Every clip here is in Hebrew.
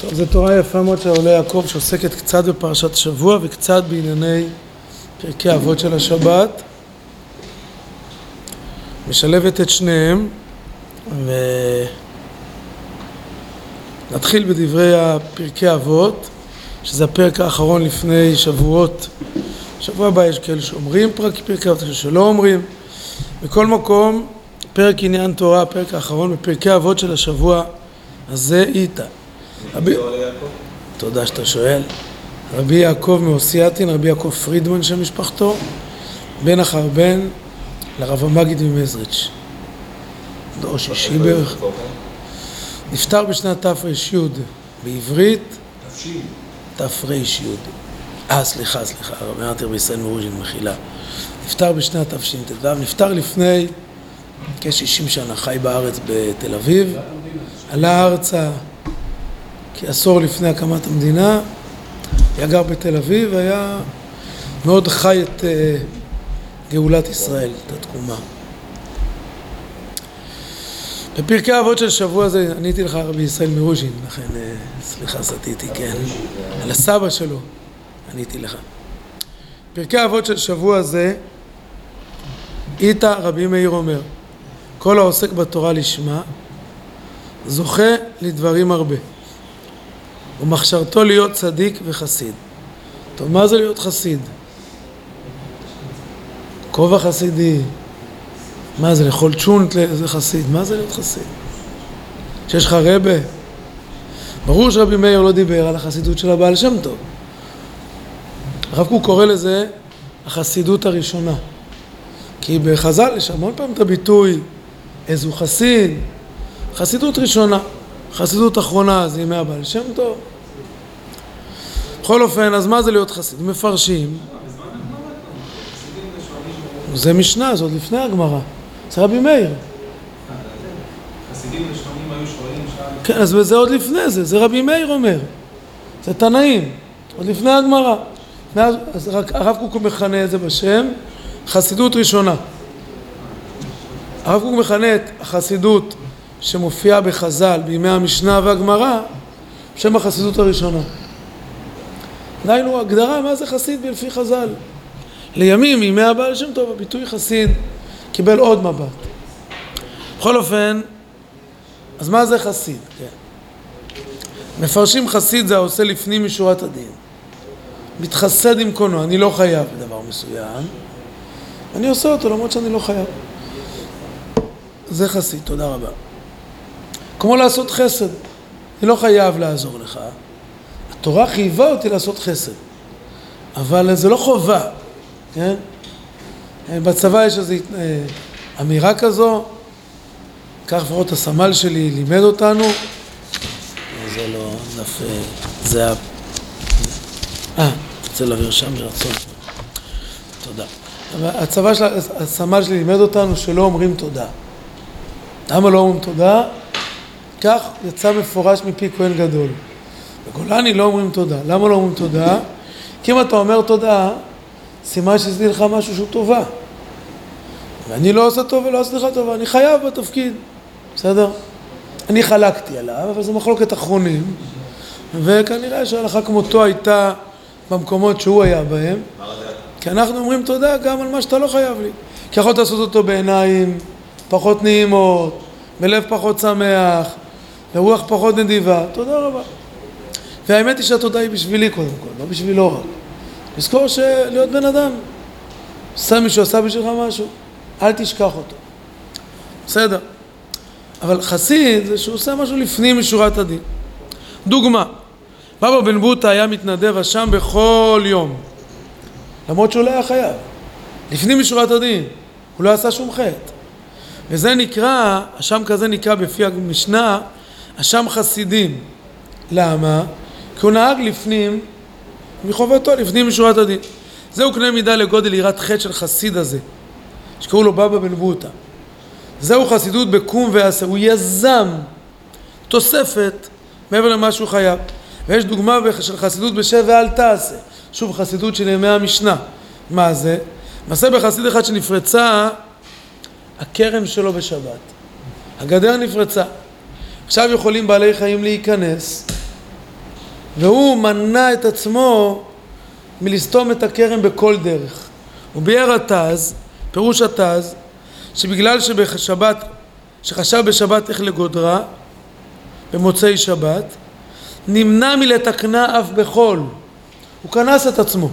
טוב, זו תורה יפה מאוד של עולי יעקב שעוסקת קצת בפרשת השבוע וקצת בענייני פרקי אבות של השבת. משלבת את שניהם ונתחיל בדברי הפרקי אבות שזה הפרק האחרון לפני שבועות. שבוע הבא יש כאלה שאומרים פרק, פרקי אבות, כאלה שלא אומרים. בכל מקום, פרק עניין תורה, הפרק האחרון בפרקי אבות של השבוע הזה איתה. רבי... תודה שאתה שואל. רבי יעקב מאוסייתין, רבי יעקב פרידמן של משפחתו, בן אחר בן לרב המגיד ממזריץ'. דור שישי בערך. נפטר בשנת תרי"י בעברית תרי"י. אה, סליחה, סליחה, הרב אמרתי רבי ישראל מרוז'ין, מחילה. נפטר בשנת תשט"ו, נפטר לפני כ-60 שנה, חי בארץ בתל אביב, עלה ארצה כעשור לפני הקמת המדינה, היה גר בתל אביב, היה מאוד חי את uh, גאולת ישראל, את התקומה. בפרקי האבות של שבוע הזה עניתי לך רבי ישראל מרוז'ין, לכן uh, סליחה סטיתי, כן, על הסבא שלו עניתי לך. פרקי האבות של שבוע הזה, איתה רבי מאיר אומר, כל העוסק בתורה לשמה, זוכה לדברים הרבה. ומכשרתו להיות צדיק וחסיד. טוב, מה זה להיות חסיד? כובע חסידי. מה זה, לאכול צ'ונט זה חסיד? מה זה להיות חסיד? שיש לך רבה? ברור שרבי מאיר לא דיבר על החסידות של הבעל שם טוב. הרב קוק קורא לזה החסידות הראשונה. כי בחז"ל יש המון פעמים את הביטוי איזו חסיד, חסידות ראשונה. חסידות אחרונה זה ימי הבעל שם טוב. בכל אופן, אז מה זה להיות חסיד? מפרשים. זה משנה, זה עוד לפני הגמרא. זה רבי מאיר. כן, אז זה עוד לפני זה, זה רבי מאיר אומר. זה תנאים, עוד לפני הגמרא. אז רק הרב קוק מכנה את זה בשם חסידות ראשונה. הרב קוק מכנה את החסידות שמופיעה בחז"ל בימי המשנה והגמרא בשם החסידות הראשונה. דהיינו הגדרה מה זה חסיד לפי חז"ל. לימים, ימי הבעל שם טוב, הביטוי חסיד קיבל עוד מבט. בכל אופן, אז מה זה חסיד? כן. מפרשים חסיד זה העושה לפנים משורת הדין. מתחסד עם קונו, אני לא חייב בדבר מסוים, אני עושה אותו למרות שאני לא חייב. זה חסיד, תודה רבה. כמו לעשות חסד, אני לא חייב לעזור לך, התורה חייבה אותי לעשות חסד, אבל זה לא חובה, כן? בצבא יש איזו אה, אמירה כזו, כך לפחות הסמל שלי לימד אותנו, זה לא דף, אה, זה ה... אה, רוצה להעביר שם ברצון. תודה. הצבא של, הסמל שלי לימד אותנו שלא אומרים תודה. למה לא אומרים תודה? כך יצא מפורש מפי כהן גדול. בגולני לא אומרים תודה. למה לא אומרים תודה? כי אם אתה אומר תודה, סימן שעשיתי לך משהו שהוא טובה. ואני לא עושה טוב ולא עשיתי לך טובה, אני חייב בתפקיד, בסדר? אני חלקתי עליו, אבל זו מחלוקת אחרונים, וכנראה שההלכה כמותו הייתה במקומות שהוא היה בהם, כי אנחנו אומרים תודה גם על מה שאתה לא חייב לי. כי יכולת לעשות אותו בעיניים פחות נעימות, בלב פחות שמח, ברוח פחות נדיבה, תודה רבה. והאמת היא שהתודה היא בשבילי קודם כל, לא בשבילו רק. לזכור שלהיות בן אדם, עשה מישהו עשה בשבילך משהו, אל תשכח אותו. בסדר. אבל חסיד זה שהוא עושה משהו לפנים משורת הדין. דוגמה, בבא בן בוטה היה מתנדב אשם בכל יום, למרות שהוא לא היה חייב. לפנים משורת הדין, הוא לא עשה שום חטא. וזה נקרא, אשם כזה נקרא בפי המשנה, אשם חסידים. למה? כי הוא נהג לפנים מחובתו, לפנים משורת הדין. זהו קנה מידה לגודל יראת חטא של חסיד הזה, שקראו לו בבא בן בוטה. זהו חסידות בקום ועשה, הוא יזם תוספת מעבר למה שהוא חייב. ויש דוגמה של חסידות בשב ואל תעשה, שוב חסידות של ימי המשנה. מה זה? מעשה בחסיד אחד שנפרצה הכרם שלו בשבת. הגדר נפרצה. עכשיו יכולים בעלי חיים להיכנס והוא מנע את עצמו מלסתום את הכרם בכל דרך. הוא ביאר התז, פירוש התז, שבגלל שבשבת, שחשב בשבת איך לגודרה, במוצאי שבת, נמנע מלתקנה אף בחול. הוא כנס את עצמו.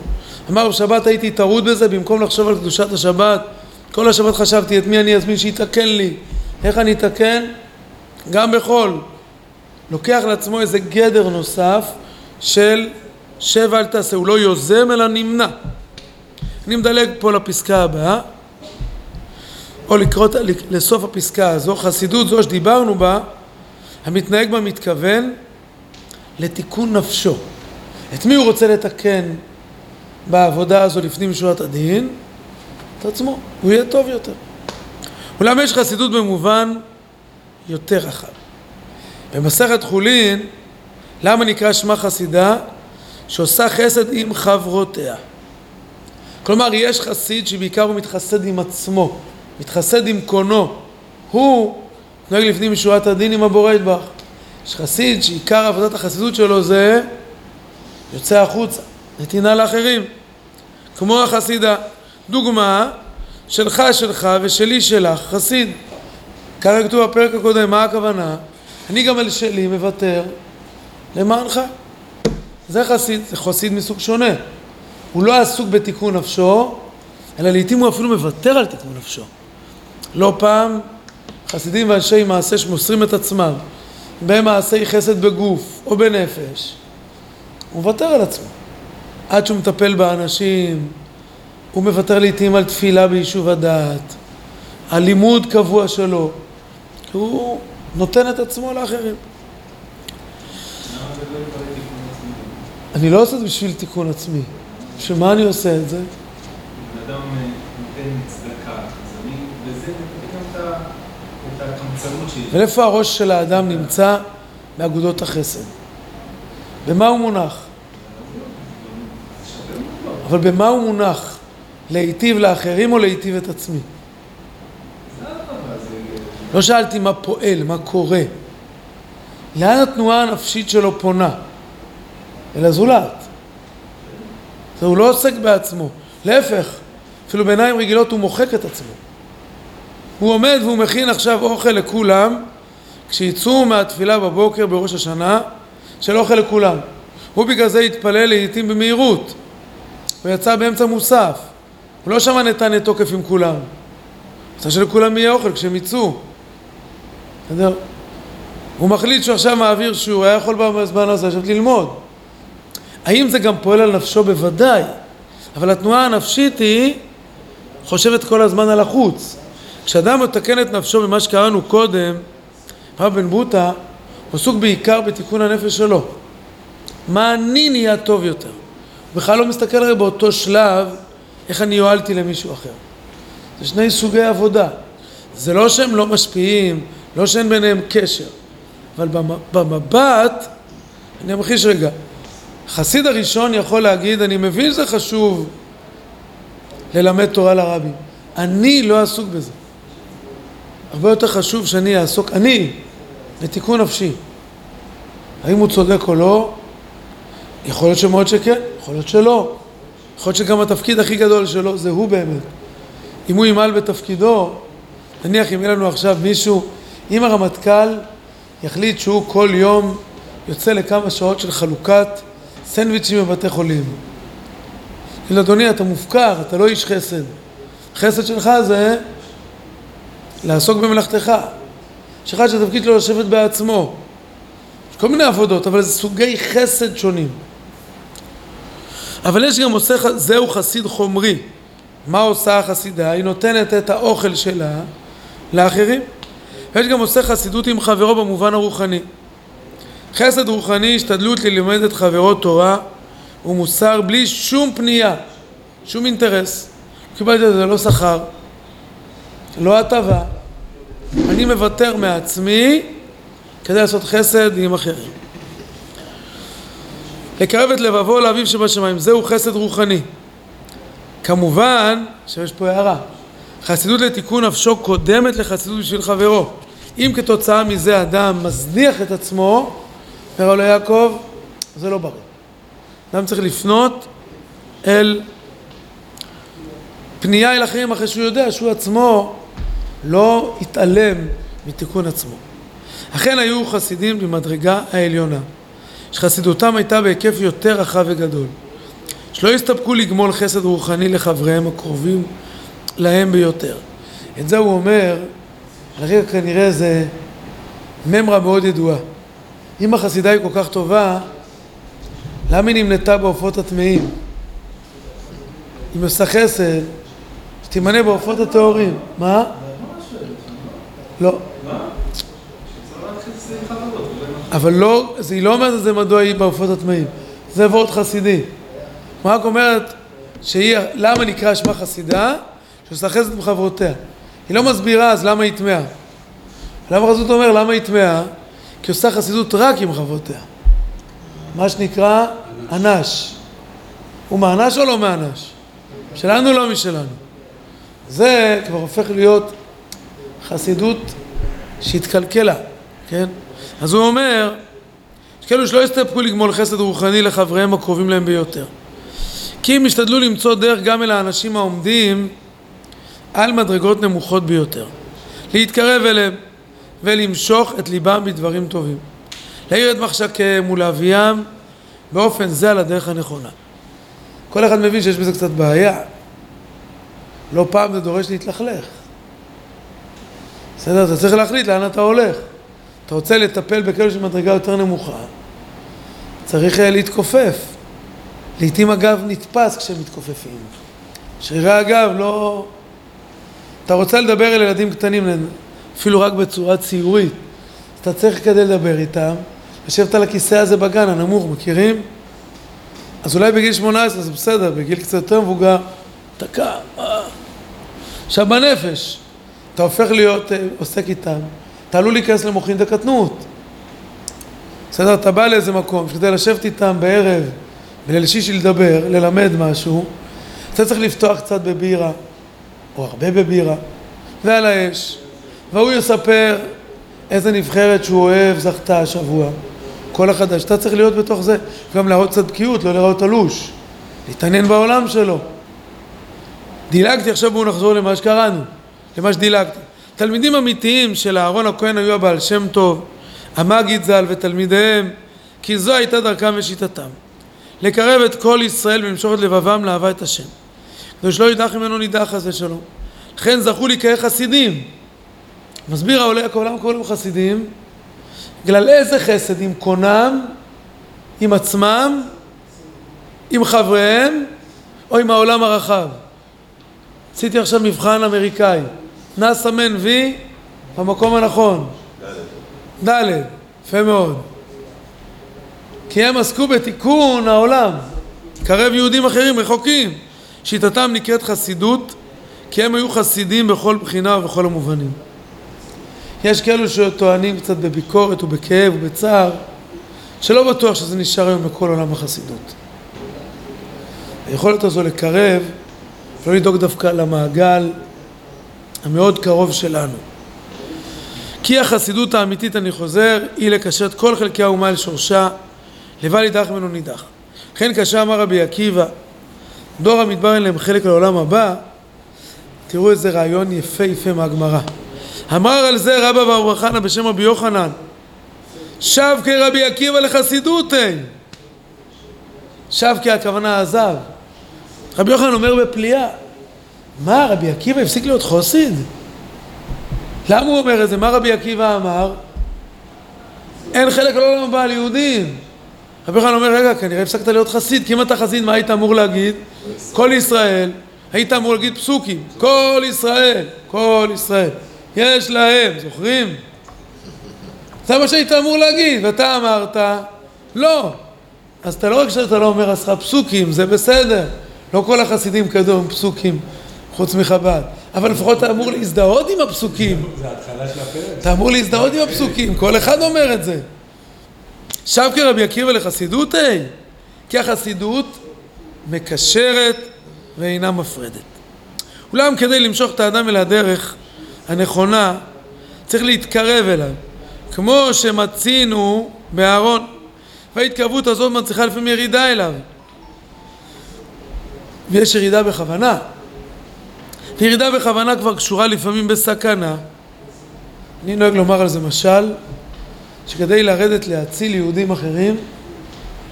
אמר בשבת הייתי טרוד בזה, במקום לחשוב על קדושת השבת, כל השבת חשבתי את מי אני אזמין שיתקן לי, איך אני אתקן? גם בחול. לוקח לעצמו איזה גדר נוסף של שב אל תעשה, הוא לא יוזם אלא נמנע. אני מדלג פה לפסקה הבאה, או לקרוא לסוף הפסקה הזו, חסידות זו שדיברנו בה, המתנהג בה מתכוון לתיקון נפשו. את מי הוא רוצה לתקן בעבודה הזו לפנים משורת הדין? את עצמו, הוא יהיה טוב יותר. אולם יש חסידות במובן יותר רחב. במסכת חולין, למה נקרא שמה חסידה? שעושה חסד עם חברותיה. כלומר, יש חסיד שבעיקר הוא מתחסד עם עצמו, מתחסד עם קונו. הוא נוהג לפנים משורת הדין עם הבורא ידבח. יש חסיד שעיקר עבודת החסידות שלו זה יוצא החוצה, נתינה לאחרים. כמו החסידה. דוגמה, שלך שלך ושלי שלך, חסיד. ככה כתוב בפרק הקודם, מה הכוונה? אני גם על שלי מוותר למענך. זה חסיד, זה חסיד מסוג שונה. הוא לא עסוק בתיקון נפשו, אלא לעיתים הוא אפילו מוותר על תיקון נפשו. לא פעם חסידים ואנשי מעשה שמוסרים את עצמם במעשי חסד בגוף או בנפש, הוא מוותר על עצמו. עד שהוא מטפל באנשים, הוא מוותר לעיתים על תפילה ביישוב הדעת, על לימוד קבוע שלו, הוא נותן את עצמו לאחרים. אני לא עושה את זה בשביל תיקון עצמי. בשביל מה אני עושה את זה? אדם אה, נותן צדקה, אז אני בזה נותן גם את הקמצנות שלי. ולאיפה הראש של האדם נמצא? באגודות החסד. במה הוא מונח? אבל במה הוא מונח? להיטיב לאחרים או להיטיב את עצמי? לא שאלתי מה פועל, מה קורה. לאן התנועה הנפשית שלו פונה? אל הזולת. הוא לא עוסק בעצמו, להפך, אפילו בעיניים רגילות הוא מוחק את עצמו. הוא עומד והוא מכין עכשיו אוכל לכולם, כשיצאו מהתפילה בבוקר בראש השנה, של אוכל לכולם. הוא בגלל זה התפלל לעיתים במהירות. הוא יצא באמצע מוסף. הוא לא שמע נתן תוקף עם כולם. הוא רוצה שלכולם יהיה אוכל כשהם יצאו. בסדר? הוא מחליט שהוא עכשיו מעביר שיעור, היה יכול בזמן הזה עכשיו ללמוד. האם זה גם פועל על נפשו? בוודאי. אבל התנועה הנפשית היא חושבת כל הזמן על החוץ. כשאדם מתקן את נפשו במה שקראנו קודם, הרב בן בוטה, עסוק בעיקר בתיקון הנפש שלו. מה אני נהיה טוב יותר? הוא בכלל לא מסתכל הרי באותו שלב איך אני יועלתי למישהו אחר. זה שני סוגי עבודה. זה לא שהם לא משפיעים, לא שאין ביניהם קשר, אבל במבט, אני אמחיש רגע, החסיד הראשון יכול להגיד, אני מבין שזה חשוב ללמד תורה לרבים. אני לא עסוק בזה. הרבה יותר חשוב שאני אעסוק, אני, בתיקון נפשי. האם הוא צודק או לא? יכול להיות שמאוד שכן, יכול להיות שלא. יכול להיות שגם התפקיד הכי גדול שלו זה הוא באמת. אם הוא ימעל בתפקידו, נניח אם יהיה לנו עכשיו מישהו, אם הרמטכ"ל יחליט שהוא כל יום יוצא לכמה שעות של חלוקת סנדוויצ'ים בבתי חולים. יגיד אדוני, אתה מופקר, אתה לא איש חסד. חסד שלך זה לעסוק במלאכתך. יש אחד שהתפקיד שלו לשבת בעצמו. יש כל מיני עבודות, אבל זה סוגי חסד שונים. אבל יש גם עושה, זהו חסיד חומרי. מה עושה החסידה? היא נותנת את האוכל שלה לאחרים. ויש גם עושה חסידות עם חברו במובן הרוחני. חסד רוחני, השתדלות ללמד את חברו תורה ומוסר בלי שום פנייה, שום אינטרס. קיבלתי את זה לא שכר, לא הטבה. אני מוותר מעצמי כדי לעשות חסד עם אחרים. לקרב את לבבו לאביו שבשמיים, זהו חסד רוחני. כמובן שיש פה הערה, חסידות לתיקון נפשו קודמת לחסידות בשביל חברו. אם כתוצאה מזה אדם מזניח את עצמו, אומר לו יעקב, זה לא בריא. אדם צריך לפנות אל פנייה אל אחרים אחרי שהוא יודע שהוא עצמו לא התעלם מתיקון עצמו. אכן היו חסידים במדרגה העליונה, שחסידותם הייתה בהיקף יותר רחב וגדול, שלא הסתפקו לגמול חסד רוחני לחבריהם הקרובים להם ביותר. את זה הוא אומר, כנראה זה ממרה מאוד ידועה. אם החסידה היא כל כך טובה, למה היא נמנתה בעופות הטמאים? אם עושה חסד, שתימנה בעופות הטהורים. מה? לא. אבל לא, היא לא אומרת את זה מדוע היא בעופות הטמאים. זה וורט חסידי. רק אומרת שהיא, למה נקרא שמה חסידה? שעושה חסד עם חברותיה. היא לא מסבירה אז למה היא טמאה. למה חסידות אומר למה היא טמאה? כי עושה חסידות רק עם חברותיה. מה שנקרא אנש. הוא מאנש או לא מאנש? שלנו לא משלנו. זה כבר הופך להיות חסידות שהתקלקלה, כן? אז הוא אומר, יש כאלו שלא הסתפקו לגמול חסד רוחני לחבריהם הקרובים להם ביותר. כי הם השתדלו למצוא דרך גם אל האנשים העומדים על מדרגות נמוכות ביותר. להתקרב אליהם ולמשוך את ליבם בדברים טובים. להאיר את מחשקיהם ולהביאם באופן זה על הדרך הנכונה. כל אחד מבין שיש בזה קצת בעיה. לא פעם זה דורש להתלכלך. בסדר? אתה צריך להחליט לאן אתה הולך. אתה רוצה לטפל בכאלה של מדרגה יותר נמוכה, צריך אה, להתכופף. לעתים הגב נתפס כשהם מתכופפים. שרירי הגב לא... אתה רוצה לדבר אל ילדים קטנים, אפילו רק בצורה ציורית, אתה צריך כדי לדבר איתם, לשבת על הכיסא הזה בגן, הנמוך, מכירים? אז אולי בגיל 18 זה בסדר, בגיל קצת יותר מבוגר, קם, אה. עכשיו בנפש, אתה הופך להיות אה, עוסק איתם, אתה עלול להיכנס למוחין דקטנות. בסדר, אתה בא לאיזה מקום, כדי לשבת איתם בערב בליל שישי לדבר, ללמד משהו, אתה צריך לפתוח קצת בבירה, או הרבה בבירה, ועל האש, והוא יספר איזה נבחרת שהוא אוהב זכתה השבוע. כל החדש. אתה צריך להיות בתוך זה, גם להראות קצת בקיאות, לא לראות תלוש, להתעניין בעולם שלו. דילגתי, עכשיו בואו נחזור למה שקראנו, למה שדילגתי. תלמידים אמיתיים של אהרון הכהן היו הבעל שם טוב, המגיד ז"ל ותלמידיהם, כי זו הייתה דרכם ושיטתם. לקרב את כל ישראל ולמשוך את לבבם לאהבת השם. כדי שלא יידח ממנו נידח חס ושלום. לכן זכו לי כחסידים. מסביר העולה, העולם קוראים חסידים, בגלל איזה חסד? עם קונם, עם עצמם, עם חבריהם, או עם העולם הרחב? עשיתי עכשיו מבחן אמריקאי. נא סמן וי במקום הנכון. ד', יפה מאוד. כי הם עסקו בתיקון העולם, קרב יהודים אחרים רחוקים. שיטתם נקראת חסידות, כי הם היו חסידים בכל בחינה ובכל המובנים. יש כאלו שטוענים קצת בביקורת ובכאב ובצער, שלא בטוח שזה נשאר היום בכל עולם החסידות. היכולת הזו לקרב, לא לדאוג דווקא למעגל המאוד קרוב שלנו. כי החסידות האמיתית, אני חוזר, היא לקשר את כל חלקי האומה אל שורשה, לבל ידח ממנו נידח. לכן כאשר אמר רבי עקיבא, דור המדבר אין להם חלק לעולם הבא, תראו איזה רעיון יפהפה מהגמרא. אמר על זה רבא בר חנא בשם רבי יוחנן, שב כרבי עקיבא לחסידותי. שב כי הכוונה עזב. רבי יוחנן אומר בפליאה, מה רבי עקיבא הפסיק להיות חוסיד? למה הוא אומר את זה? מה רבי עקיבא אמר? אין חלק לעולם הבא על יהודים. רבי יוחנן אומר, רגע, כנראה הפסקת להיות חסיד, כי אם אתה חסיד, מה היית אמור להגיד? כל ישראל. היית אמור להגיד פסוקים. כל ישראל, כל ישראל. יש להם, זוכרים? זה מה שהיית אמור להגיד, ואתה אמרת, לא. אז אתה לא רק שאתה לא אומר עשרה פסוקים, זה בסדר. לא כל החסידים כדום פסוקים, חוץ מחב"ד. אבל לפחות אתה אמור להזדהות עם הפסוקים. זה ההתחלה של הפרק. אתה אמור להזדהות עם הפסוקים, כל אחד אומר את זה. שב כרבי עקיבא לחסידות, היי? כי החסידות מקשרת ואינה מפרדת. אולם כדי למשוך את האדם אל הדרך הנכונה, צריך להתקרב אליו, כמו שמצינו באהרון. וההתקרבות הזאת מצליחה לפעמים ירידה אליו. ויש ירידה בכוונה. וירידה בכוונה כבר קשורה לפעמים בסכנה. אני נוהג לומר על זה משל, שכדי לרדת להציל יהודים אחרים,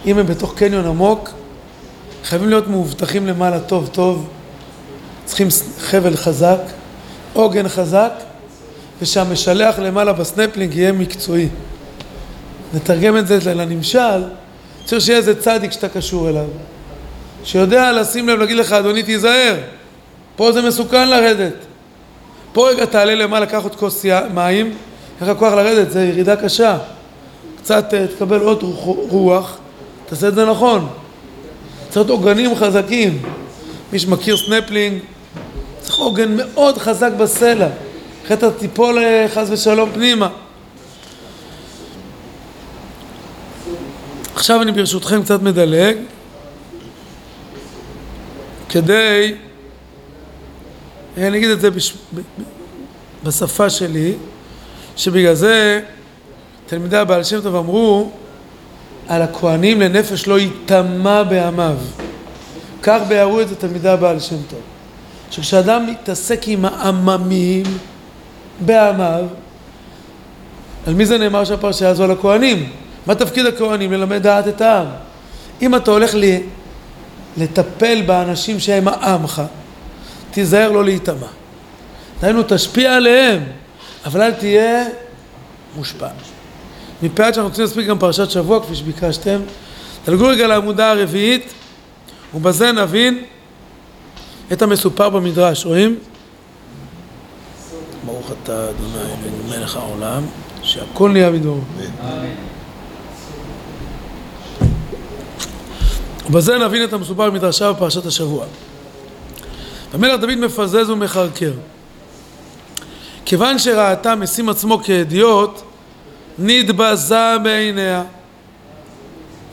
אם הם בתוך קניון עמוק, חייבים להיות מאובטחים למעלה טוב טוב, צריכים חבל חזק, עוגן חזק, ושהמשלח למעלה בסנפלינג יהיה מקצועי. נתרגם את זה לנמשל, צריך שיהיה איזה צדיק שאתה קשור אליו, שיודע לשים לב, להגיד לך, אדוני תיזהר, פה זה מסוכן לרדת. פה רגע תעלה למעלה, קח עוד כוס מים, איך הכוח לרדת, זה ירידה קשה. קצת אה, תקבל עוד רוח, תעשה את זה נכון. צריך עוגנים חזקים. מי שמכיר סנפלינג, עוגן מאוד חזק בסלע. אחרת אתה תיפול אה, חס ושלום פנימה. עכשיו אני ברשותכם קצת מדלג, כדי, אני אגיד את זה בש... בשפה שלי, שבגלל זה תלמידי הבעל שם טוב אמרו על הכהנים לנפש לא ייטמע בעמיו. כך ביארו את זה תלמידי הבעל שם טוב. שכשאדם מתעסק עם העממים בעמיו, על מי זה נאמר שהפרשה הזו? על הכהנים. מה תפקיד הכהנים? ללמד דעת את העם. אם אתה הולך לי, לטפל באנשים שהם העמך, תיזהר לא להיטמע. דהיינו, תשפיע עליהם, אבל אל תהיה מושפע. מפאת שאנחנו רוצים להספיק גם פרשת שבוע, כפי שביקשתם, תלגו רגע לעמודה הרביעית, ובזה נבין את המסופר במדרש. רואים? ברוך אתה אדוני אלוהינו מלך העולם, שהכל נהיה מדור. ובזה נבין את המסופר במדרשה בפרשת השבוע. המלך דוד מפזז ומחרקר. כיוון שראתה משים עצמו כאדיוט, נתבזה בעיניה.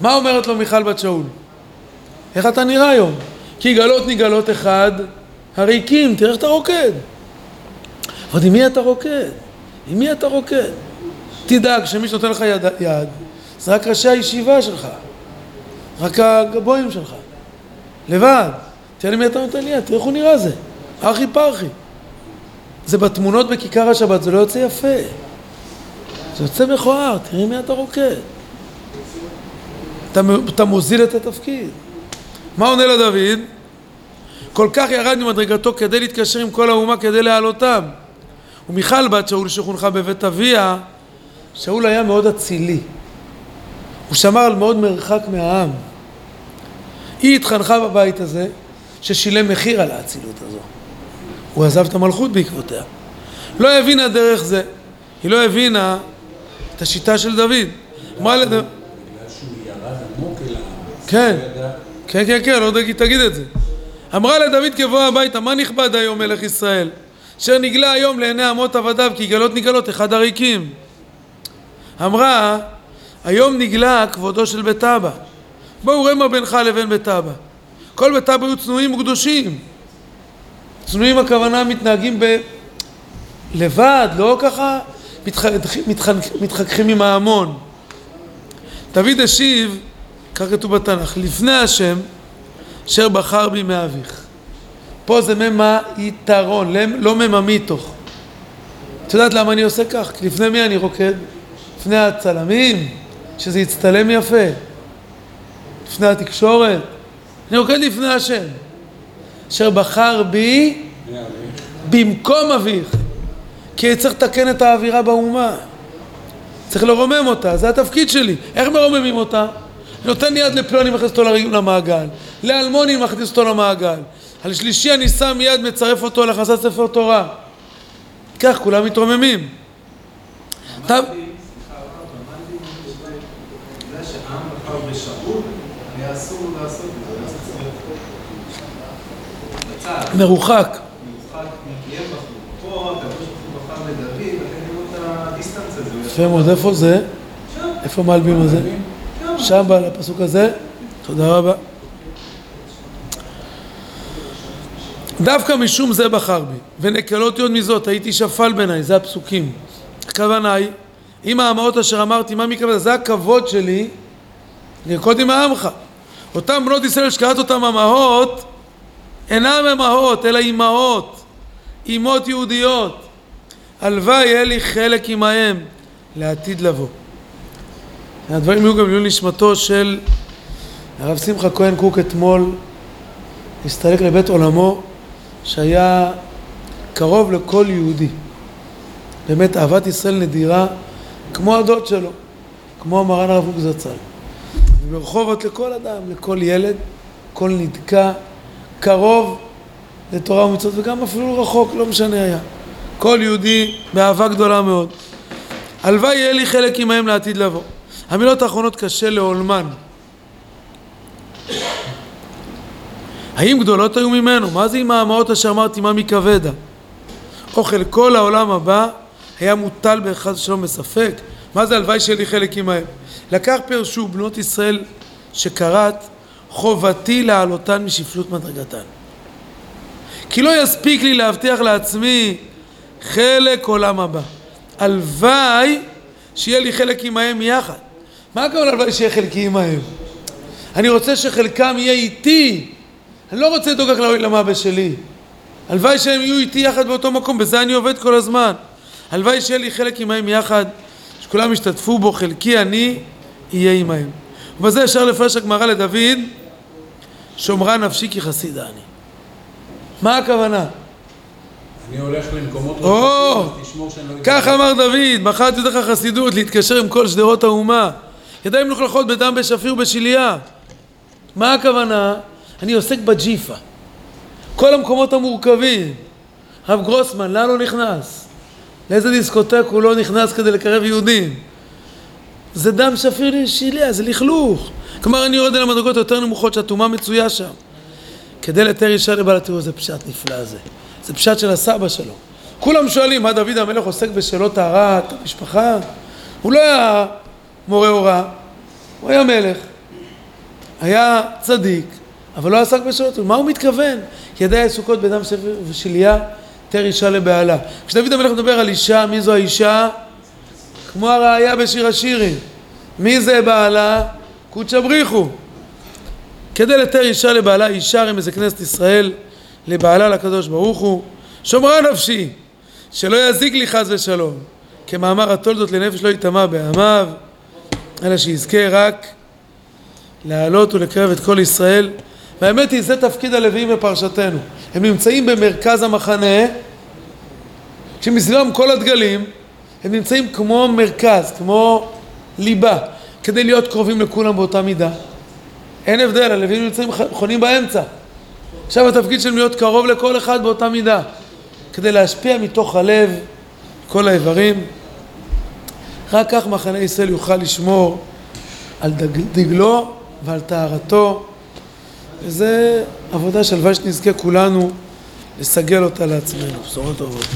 מה אומרת לו מיכל בת שאול? איך אתה נראה היום? כי גלות נגלות אחד, הריקים, תראה איך אתה רוקד. אבל עם מי אתה רוקד? עם מי אתה רוקד? תדאג שמי שנותן לך יד, יד זה רק ראשי הישיבה שלך, רק הגבוהים שלך, לבד. תראה למי אתה נותן לי יד, תראה איך הוא נראה זה, ארכי פרחי. זה בתמונות בכיכר השבת, זה לא יוצא יפה. זה יוצא מכוער, תראי מי אתה רוקד. אתה, אתה מוזיל את התפקיד. מה עונה לדוד? כל כך ירד ממדרגתו כדי להתקשר עם כל האומה כדי להעלותם. ומיכל בת שאול שחונכה בבית אביה, שאול היה מאוד אצילי. הוא שמר על מאוד מרחק מהעם. היא התחנכה בבית הזה, ששילם מחיר על האצילות הזו. הוא עזב את המלכות בעקבותיה. לא הבינה דרך זה. היא לא הבינה את השיטה של דוד. בגלל שהוא ירד עמוק אל העם. כן, כן, כן, כן, לא תגיד את זה. אמרה לדוד כבוא הביתה, מה נכבד היום מלך ישראל? אשר נגלה היום לעיני אמות עבדיו, כי גלות נגלות אחד הריקים. אמרה, היום נגלה כבודו של בית אבא. בואו ראה מה בינך לבין בית אבא. כל בית אבא היו צנועים וקדושים. צנועים הכוונה מתנהגים ב... לבד, לא ככה מתח... מתח... מתחככים עם ההמון. דוד השיב, כך כתוב בתנ"ך, לפני השם אשר בחר בי מאביך. פה זה ממה יתרון, לא ממה מתוך. את יודעת למה אני עושה כך? כי לפני מי אני רוקד? לפני הצלמים, שזה יצטלם יפה. לפני התקשורת. אני רוקד לפני השם. אשר בחר בי במקום אביך. כי צריך לתקן את האווירה באומה. צריך לרומם אותה, זה התפקיד שלי. איך מרוממים אותה? נותן יד לפלוני מכניס אותו למעגל, לאלמוני מכניס אותו למעגל, על שלישי אני שם יד מצרף אותו להכנסת ספר תורה. כך כולם מתרוממים. מרוחק. יפה מאוד, איפה זה? איפה מלבים הזה? שם בעל הפסוק הזה? תודה רבה. דווקא משום זה בחר בי, ונקלותי עוד מזאת, הייתי שפל בעיניי, זה הפסוקים. הכוונה היא, אם האמהות אשר אמרתי, מה מכבד? זה הכבוד שלי לרקוד עם העמך. אותם בנות ישראל שקראת אותם אמהות, אינם אמהות, אלא אימהות, אימות יהודיות. הלוואי יהיה לי חלק עמהם לעתיד לבוא. הדברים יהיו גם לעילוי נשמתו של הרב שמחה כהן קוק אתמול, הסתלק לבית עולמו, שהיה קרוב לכל יהודי. באמת אהבת ישראל נדירה, כמו הדוד שלו, כמו מרן הרב קוק זצ"ל. וברחובות לכל אדם, לכל ילד, כל נדקה, קרוב לתורה ומצוות, וגם אפילו רחוק, לא משנה היה. כל יהודי באהבה גדולה מאוד. הלוואי יהיה לי חלק עמהם לעתיד לבוא. המילות האחרונות קשה לעולמן. האם גדולות היו ממנו? מה זה עם האמהות אשר אמרתי מה מכבדה? או חלקו לעולם הבא היה מוטל באחד שלום בספק? מה זה הלוואי שיהיה לי חלק עמהם? לקח פרשו בנות ישראל שקראת חובתי להעלותן משפלות מדרגתן. כי לא יספיק לי להבטיח לעצמי חלק עולם הבא. הלוואי שיהיה לי חלק עמהם יחד. מה הכוונה הלוואי שיהיה חלקי עמהם? אני רוצה שחלקם יהיה איתי. אני לא רוצה לדאוג רק לעולם הבא שלי. הלוואי שהם יהיו איתי יחד באותו מקום, בזה אני עובד כל הזמן. הלוואי שיהיה לי חלק עמהם יחד, שכולם ישתתפו בו, חלקי אני יהיה עמהם. ובזה אפשר לפרש הגמרא לדוד, שומרה נפשי כי חסיד אני. מה הכוונה? אני הולך למקומות רחוקים, תשמור שאני לא... כך אמר דוד, בחרתי אותך חסידות, להתקשר עם כל שדרות האומה. ידיים מלוכלכות בדם בשפיר ובשליה. מה הכוונה? אני עוסק בג'יפה. כל המקומות המורכבים. הרב גרוסמן, לאן הוא נכנס? לאיזה דיסקוטק הוא לא נכנס כדי לקרב יהודים? זה דם שפיר לשליה, זה לכלוך. כלומר, אני יורד אל המדרגות היותר נמוכות שהטומאה מצויה שם. כדי לתאר אישה לבעל התיאור, זה פשט נפלא זה. זה פשט של הסבא שלו. כולם שואלים, מה דוד המלך עוסק בשאלות טהרת המשפחה? הוא לא היה מורה הוראה, הוא היה מלך. היה צדיק, אבל לא עסק בשאלות, מה הוא מתכוון? ידע עסוקות בדם שפיר ושליה, תר אישה לבעלה. כשדוד המלך מדבר על אישה, מי זו האישה? כמו הראייה בשיר השירים. מי זה בעלה? קודשא בריחו. כדי לתר אישה לבעלה, אישה רמז כנסת ישראל, לבעלה לקדוש ברוך הוא, שומרה נפשי, שלא יזיק לי חס ושלום, כמאמר התולדות לנפש לא יטמע בעמיו, אלא שיזכה רק להעלות ולקרב את כל ישראל. והאמת היא, זה תפקיד הלוויים בפרשתנו. הם נמצאים במרכז המחנה, כשמסביבם כל הדגלים, הם נמצאים כמו מרכז, כמו ליבה, כדי להיות קרובים לכולם באותה מידה. אין הבדל, הלווים נמצאים חונים באמצע. עכשיו התפקיד שלהם להיות קרוב לכל אחד באותה מידה, כדי להשפיע מתוך הלב כל האיברים. רק כך מחנה ישראל יוכל לשמור על דג, דגלו ועל טהרתו, וזה עבודה שהלוואי שנזכה כולנו לסגל אותה לעצמנו. בשורות טובות.